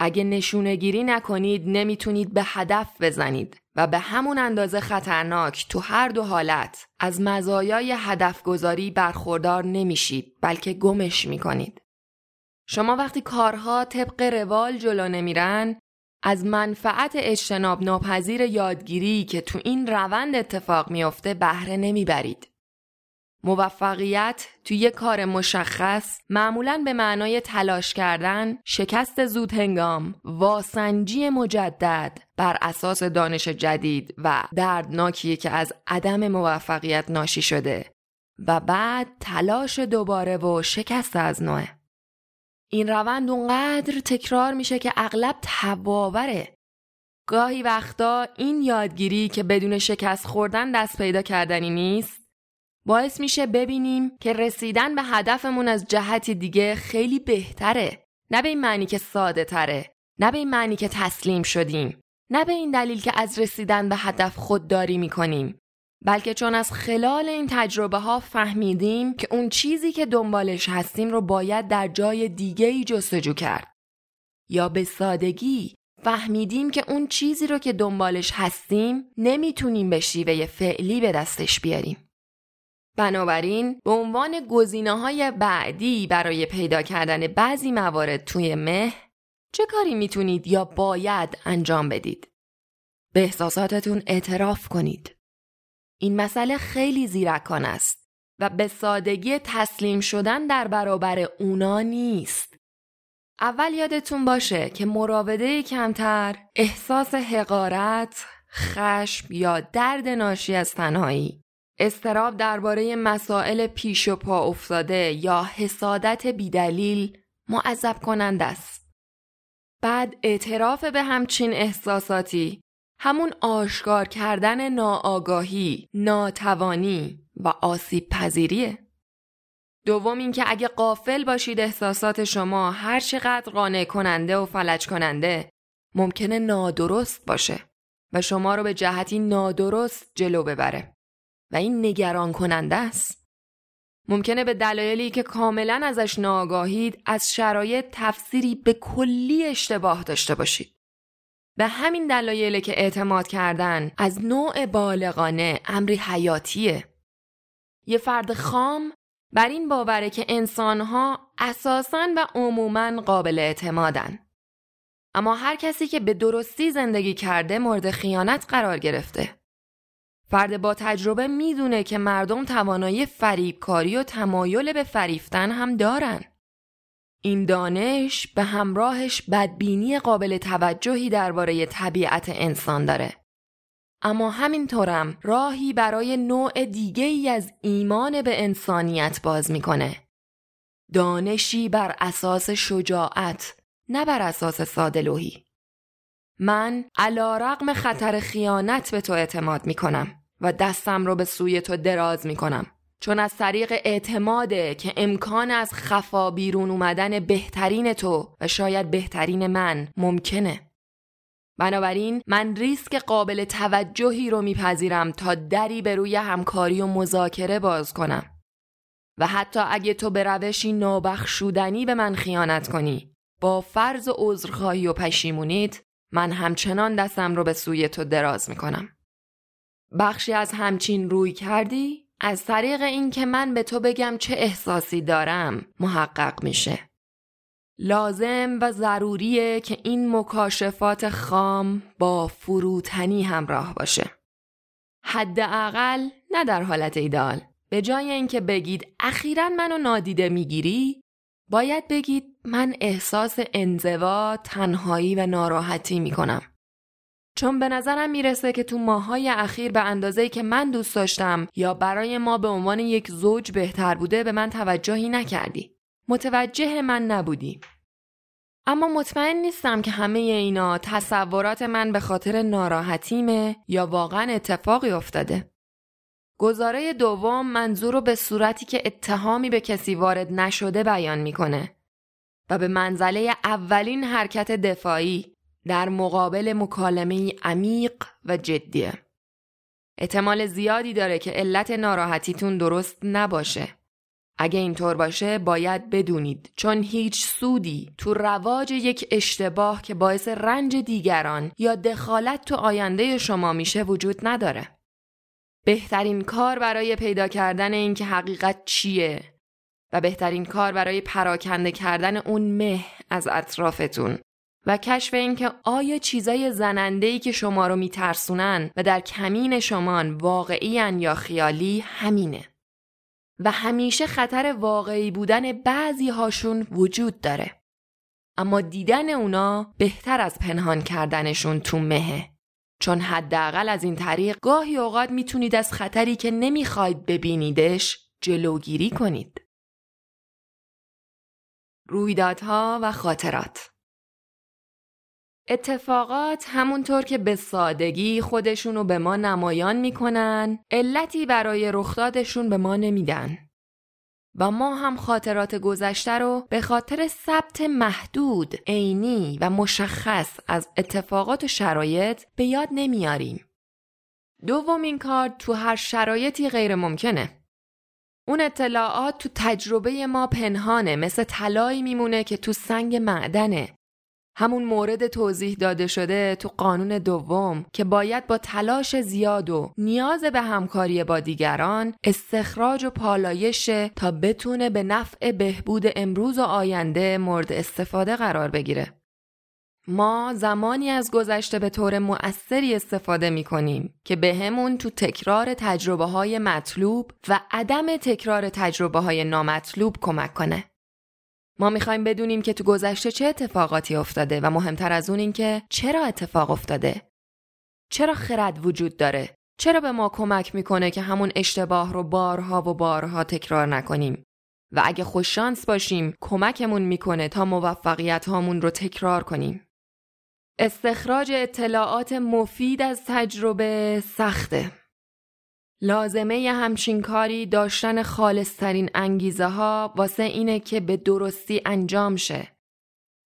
A: اگه نشونه گیری نکنید نمی‌تونید به هدف بزنید و به همون اندازه خطرناک تو هر دو حالت از مزایای هدف گذاری برخوردار نمیشید بلکه گمش می‌کنید. شما وقتی کارها طبق روال جلو نمیرن از منفعت اجتناب ناپذیر یادگیری که تو این روند اتفاق میافته بهره نمی‌برید. موفقیت توی یه کار مشخص معمولا به معنای تلاش کردن، شکست زود هنگام، واسنجی مجدد بر اساس دانش جدید و دردناکیه که از عدم موفقیت ناشی شده و بعد تلاش دوباره و شکست از نوعه. این روند اونقدر تکرار میشه که اغلب تباوره. گاهی وقتا این یادگیری که بدون شکست خوردن دست پیدا کردنی نیست باعث میشه ببینیم که رسیدن به هدفمون از جهت دیگه خیلی بهتره. نه به این معنی که ساده تره. نه به این معنی که تسلیم شدیم. نه به این دلیل که از رسیدن به هدف خودداری می‌کنیم. بلکه چون از خلال این تجربه ها فهمیدیم که اون چیزی که دنبالش هستیم رو باید در جای دیگه ای جستجو کرد. یا به سادگی فهمیدیم که اون چیزی رو که دنبالش هستیم نمی‌تونیم به شیوه فعلی به دستش بیاریم. بنابراین به عنوان گزینه های بعدی برای پیدا کردن بعضی موارد توی مه چه کاری می‌تونید یا باید انجام بدید؟ به احساساتتون اعتراف کنید. این مسئله خیلی زیرکان است و به سادگی تسلیم شدن در برابر اونا نیست. اول یادتون باشه که مراوده کمتر احساس حقارت، خشم یا درد ناشی از تنهایی استراب درباره مسائل پیش و پا افتاده یا حسادت بیدلیل معذب کنند است. بعد اعتراف به همچین احساساتی همون آشکار کردن ناآگاهی، ناتوانی و آسیب پذیریه. دوم اینکه اگه قافل باشید احساسات شما هر چقدر قانع کننده و فلج کننده ممکنه نادرست باشه و شما رو به جهتی نادرست جلو ببره. و این نگران کننده است. ممکنه به دلایلی که کاملا ازش ناگاهید از شرایط تفسیری به کلی اشتباه داشته باشید. به همین دلایلی که اعتماد کردن از نوع بالغانه امری حیاتیه. یه فرد خام بر این باوره که انسانها اساساً و عموماً قابل اعتمادن. اما هر کسی که به درستی زندگی کرده مورد خیانت قرار گرفته. فرد با تجربه می‌دونه که مردم توانایی فریبکاری و تمایل به فریفتن هم دارن. این دانش به همراهش بدبینی قابل توجهی درباره طبیعت انسان داره. اما همینطورم راهی برای نوع دیگه ای از ایمان به انسانیت باز می‌کنه. دانشی بر اساس شجاعت نه بر اساس سادلوهی. من علا رقم خطر خیانت به تو اعتماد می‌کنم. و دستم رو به سوی تو دراز می کنم. چون از طریق اعتماده که امکان از خفا بیرون اومدن بهترین تو و شاید بهترین من ممکنه. بنابراین من ریسک قابل توجهی رو میپذیرم تا دری به روی همکاری و مذاکره باز کنم. و حتی اگه تو به روشی نابخشودنی به من خیانت کنی با فرض و عذرخواهی و پشیمونیت من همچنان دستم رو به سوی تو دراز می‌کنم. بخشی از همچین روی کردی از طریق اینکه من به تو بگم چه احساسی دارم محقق میشه. لازم و ضروریه که این مکاشفات خام با فروتنی همراه باشه. حداقل نه در حالت ایدال. به جای اینکه بگید اخیرا منو نادیده می‌گیری باید بگید من احساس انزوا، تنهایی و ناراحتی می‌کنم. چون به نظرم می‌رسه که تو ماهای اخیر به اندازه‌ای که من دوست داشتم یا برای ما به عنوان یک زوج بهتر بوده به من توجهی نکردی. متوجه من نبودی. اما مطمئن نیستم که همه اینا تصورات من به خاطر ناراحتیمه یا واقعا اتفاقی افتاده. گزاره دوم منظور رو به صورتی که اتهامی به کسی وارد نشده بیان می‌کنه و به منزله اولین حرکت دفاعی در مقابل مکالمه عمیق و جدیه. احتمال زیادی داره که علت ناراحتیتون درست نباشه اگه اینطور باشه باید بدونید چون هیچ سودی تو رواج یک اشتباه که باعث رنج دیگران یا دخالت تو آینده شما میشه وجود نداره. بهترین کار برای پیدا کردن اینکه حقیقت چیه و بهترین کار برای پراکنده کردن اون مه از اطرافتون و کشف اینکه آیا چیزای زننده‌ای که شما رو میترسونن و در کمین شمان واقعی یا خیالی همینه. و همیشه خطر واقعی بودن بعضی هاشون وجود داره. اما دیدن اونا بهتر از پنهان کردنشون تو مهه. چون حداقل از این طریق گاهی اوقات می‌تونید از خطری که نمی‌خواید ببینیدش جلوگیری کنید. رویدادها و خاطرات اتفاقات همونطور که به سادگی خودشونو به ما نمایان می‌کنن علتی برای رخدادشون به ما نمیدن. و ما هم خاطرات گذشته رو به خاطر ثبت محدود، عینی و مشخص از اتفاقات و شرایط به یاد نمیاریم. دومین کار تو هر شرایطی غیر ممکنه. اون اطلاعات تو تجربه ما پنهانه مثل طلایی میمونه که تو سنگ معدنه همون مورد توضیح داده شده تو قانون دوم که باید با تلاش زیاد و نیاز به همکاری با دیگران استخراج و پالایش تا بتونه به نفع بهبود امروز و آینده مورد استفاده قرار بگیره. ما زمانی از گذشته به طور مؤثری استفاده می کنیم که به همون تو تکرار تجربه های مطلوب و عدم تکرار تجربه های نامطلوب کمک کنه. ما می‌خوایم بدونیم که تو گذشته چه اتفاقاتی افتاده و مهمتر از اون این که چرا اتفاق افتاده؟ چرا خرد وجود داره؟ چرا به ما کمک می‌کنه که همون اشتباه رو بارها و بارها تکرار نکنیم؟ و اگه خوششانس باشیم کمکمون می‌کنه تا موفقیت هامون رو تکرار کنیم. استخراج اطلاعات مفید از تجربه سخته. لازمه همچین کاری داشتن خالصترین انگیزه ها واسه اینه که به درستی انجام شه.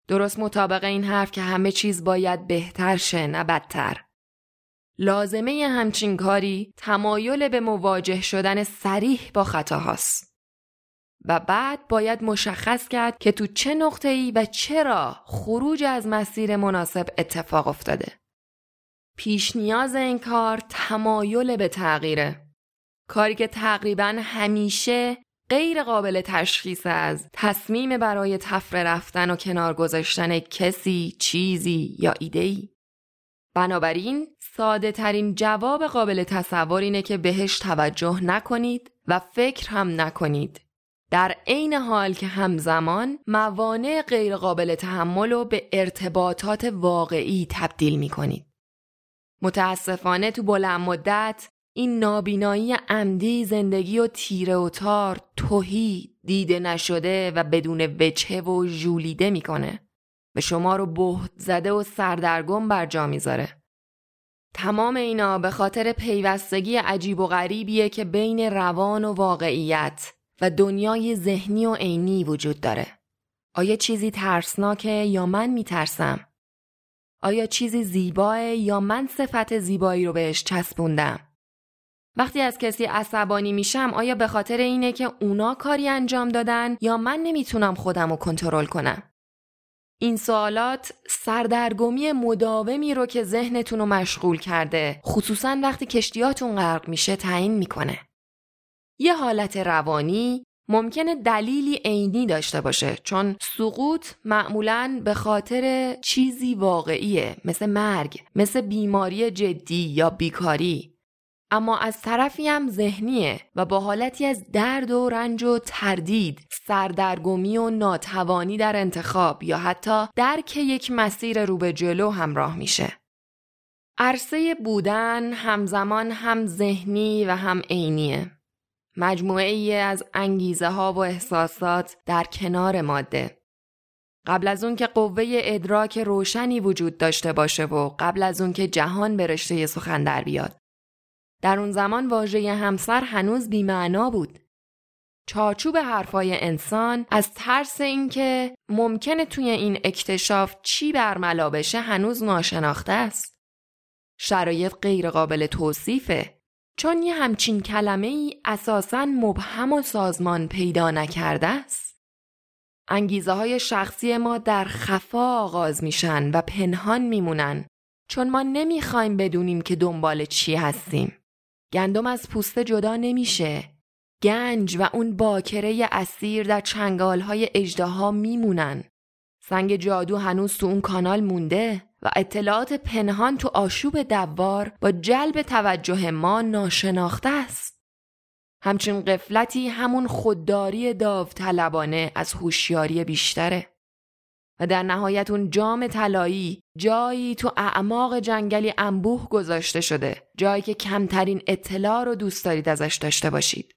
A: درست مطابق این حرف که همه چیز باید بهتر شه نه بدتر. لازمه همچین کاری تمایل به مواجه شدن سریح با خطاهاست. و بعد باید مشخص کرد که تو چه نقطه ای و چرا خروج از مسیر مناسب اتفاق افتاده. پیش نیاز این کار تمایل به تغییره. کاری که تقریبا همیشه غیر قابل تشخیص از تصمیم برای تفره رفتن و کنار گذاشتن کسی، چیزی یا ایدهی. بنابراین ساده ترین جواب قابل تصور اینه که بهش توجه نکنید و فکر هم نکنید. در عین حال که همزمان موانع غیرقابل تحمل رو به ارتباطات واقعی تبدیل می کنید. متاسفانه تو بلند مدت این نابینایی عمدی زندگی و تیره و تار توهی دیده نشده و بدون وجهه و ژولیده می‌کنه. به شما رو بهت زده و سردرگم بر جا می‌ذاره. تمام اینا به خاطر پیوستگی عجیب و غریبیه که بین روان و واقعیت و دنیای ذهنی و عینی وجود داره. آیا چیزی ترسناکه یا من میترسم؟ آیا چیزی زیباه یا من صفت زیبایی رو بهش چسبوندم؟ وقتی از کسی عصبانی میشم آیا به خاطر اینه که اونا کاری انجام دادن یا من نمی‌تونم خودم رو کنترل کنم؟ این سوالات سردرگمی مداومی رو که ذهنتون رو مشغول کرده خصوصا وقتی کشتیاتون غرق میشه تعیین می‌کنه. یه حالت روانی ممکنه دلیلی عینی داشته باشه چون سقوط معمولا به خاطر چیزی واقعیه مثل مرگ مثل بیماری جدی یا بیکاری اما از طرفی هم ذهنیه و با حالتی از درد و رنج و تردید، سردرگمی و ناتوانی در انتخاب یا حتی درک یک مسیر رو به جلو همراه میشه. عرصه بودن همزمان هم ذهنی و هم عینیه. مجموعه ای از انگیزه ها و احساسات در کنار ماده. قبل از اون که قوه ادراک روشنی وجود داشته باشه و قبل از اون که جهان به رشته سخن در بیاد. در اون زمان واژه همسر هنوز بیمعنا بود. چارچوب حرفای انسان از ترس اینکه ممکنه توی این اکتشاف چی برملا بشه هنوز ناشناخته است. شرایط غیرقابل توصیفه. چون یه همچین کلمه ای اساساً مبهم و سازمان پیدا نکرده است. انگیزه های شخصی ما در خفا آغاز میشن و پنهان میمونن چون ما نمی‌خوایم بدونیم که دنبال چی هستیم. گندم از پوسته جدا نمیشه. گنج و اون باکره اسیر در چنگال های اجدها میمونن. سنگ جادو هنوز تو اون کانال مونده و اطلاعات پنهان تو آشوب دوار با جلب توجه ما ناشناخته است. همچین قفلتی همون خودداری داوطلبانه از هوشیاری بیشتره. و در نهایت اون جام طلایی جایی تو اعماق جنگلی انبوه گذاشته شده جایی که کمترین اطلاع رو دوست دارید ازش داشته باشید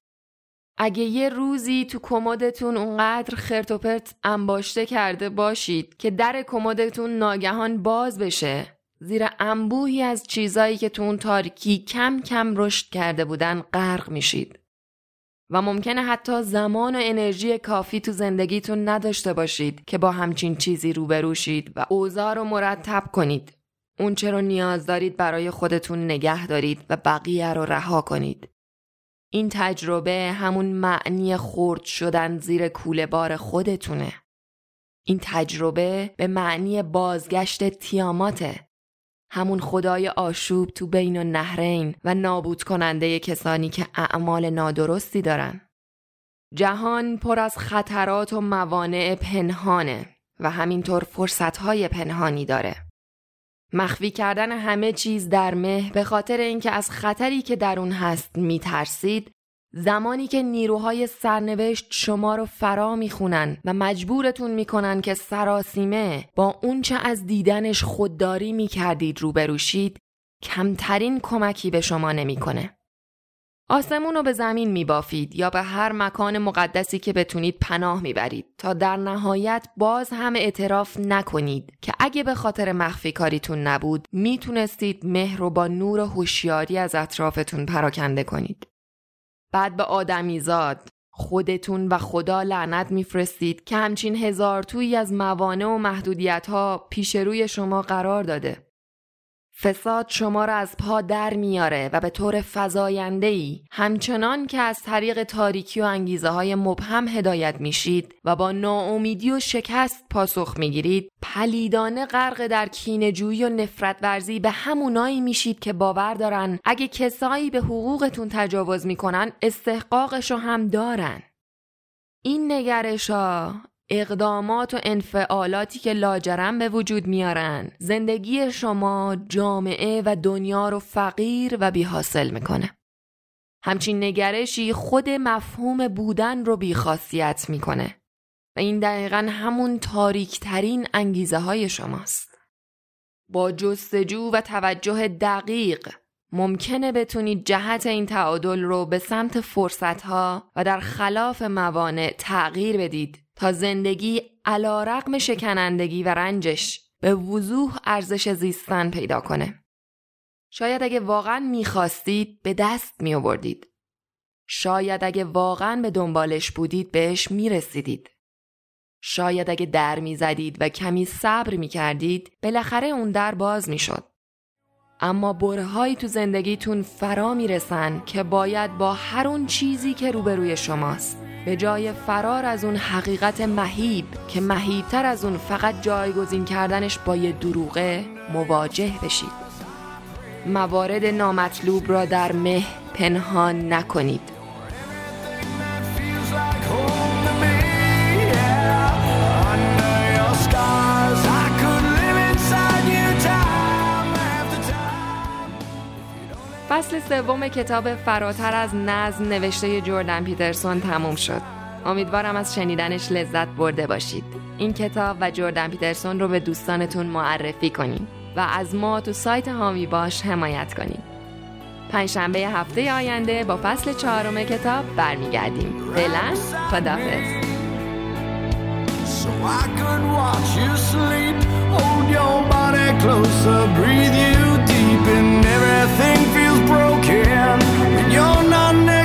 A: اگه یه روزی تو کمدتون اونقدر خرت و پرت انباشته کرده باشید که در کمدتون ناگهان باز بشه زیر انبوهی از چیزایی که تو اون تاریکی کم کم رشد کرده بودن غرق میشید و ممکنه حتی زمان و انرژی کافی تو زندگیتون نداشته باشید که با همچین چیزی روبرو شید و اوضاع رو مرتب کنید. اون رو نیاز دارید برای خودتون نگه دارید و بقیه رو رها کنید. این تجربه همون معنی خورد شدن زیر کوله بار خودتونه. این تجربه به معنی بازگشت تیاماته همون خدای آشوب تو بین و نهرین و نابود کننده کسانی که اعمال نادرستی دارن. جهان پر از خطرات و موانع پنهانه و همینطور فرصتهای پنهانی داره. مخفی کردن همه چیز در مه به خاطر اینکه از خطری که در اون هست میترسید زمانی که نیروهای سرنوشت شما رو فرا می‌خونن و مجبورتون می‌کنن که سراسیمه با اونچه از دیدنش خودداری می‌کردید روبروشید کمترین کمکی به شما نمی‌کنه. آسمون رو به زمین میبافید یا به هر مکان مقدسی که بتونید پناه می‌برید تا در نهایت باز هم اعتراف نکنید که اگه به خاطر مخفی کاریتون نبود می‌تونستید مهر رو با نور هوشیاری از اطرافتون پراکنده کنید. بعد به آدمیزاد خودتون و خدا لعنت میفرستید که همچین هزار توی از موانع و محدودیت ها پیش روی شما قرار داده. فساد شما را از پا در میاره و به طور فضاینده ای همچنان که از طریق تاریکی و انگیزه های مبهم هدایت میشید و با ناامیدی و شکست پاسخ می‌گیرید پلیدانه غرق در کینجویی و نفرت ورزی به همونایی میشید که باور دارن اگه کسایی به حقوقتون تجاوز می‌کنن استحقاقشو هم دارن. این نگرش ها اقدامات و انفعالاتی که لاجرم به وجود میارن. زندگی شما جامعه و دنیا رو فقیر و بیحاصل می‌کنه. همچین نگرشی خود مفهوم بودن رو بیخاصیت می‌کنه. و این دقیقا همون تاریکترین انگیزه های شماست. با جستجو و توجه دقیق ممکنه بتونید جهت این تعادل رو به سمت فرصتها و در خلاف موانع تغییر بدید. تا زندگی علا رقم شکنندگی و رنجش به وضوح ارزش زیستن پیدا کنه. شاید اگه واقعا می‌خواستید به دست می آوردید. شاید اگه واقعا به دنبالش بودید بهش می‌رسیدید. شاید اگه در می‌زدید و کمی صبر می کردید بالاخره اون در باز می شد. اما برهایی تو زندگیتون فرا می‌رسن که باید با هر اون چیزی که روبروی شماست. به جای فرار از اون حقیقت مهیب که مهیبتر از اون فقط جایگزین کردنش با یه دروغه مواجه بشید. موارد نامطلوب را در مه پنهان نکنید. فصل سوم کتاب فراتر از نظم نوشته جردن پیترسون تموم شد. امیدوارم از شنیدنش لذت برده باشید. این کتاب و جردن پیترسون رو به دوستانتون معرفی کنید و از ما تو سایت هامی باش حمایت کنید. پنجشنبه هفته آینده با فصل چهارم کتاب برمیگردیم. فعلا خدافظ. So I could watch you sleep, hold your body closer, breathe you open, everything feels broken when you're not.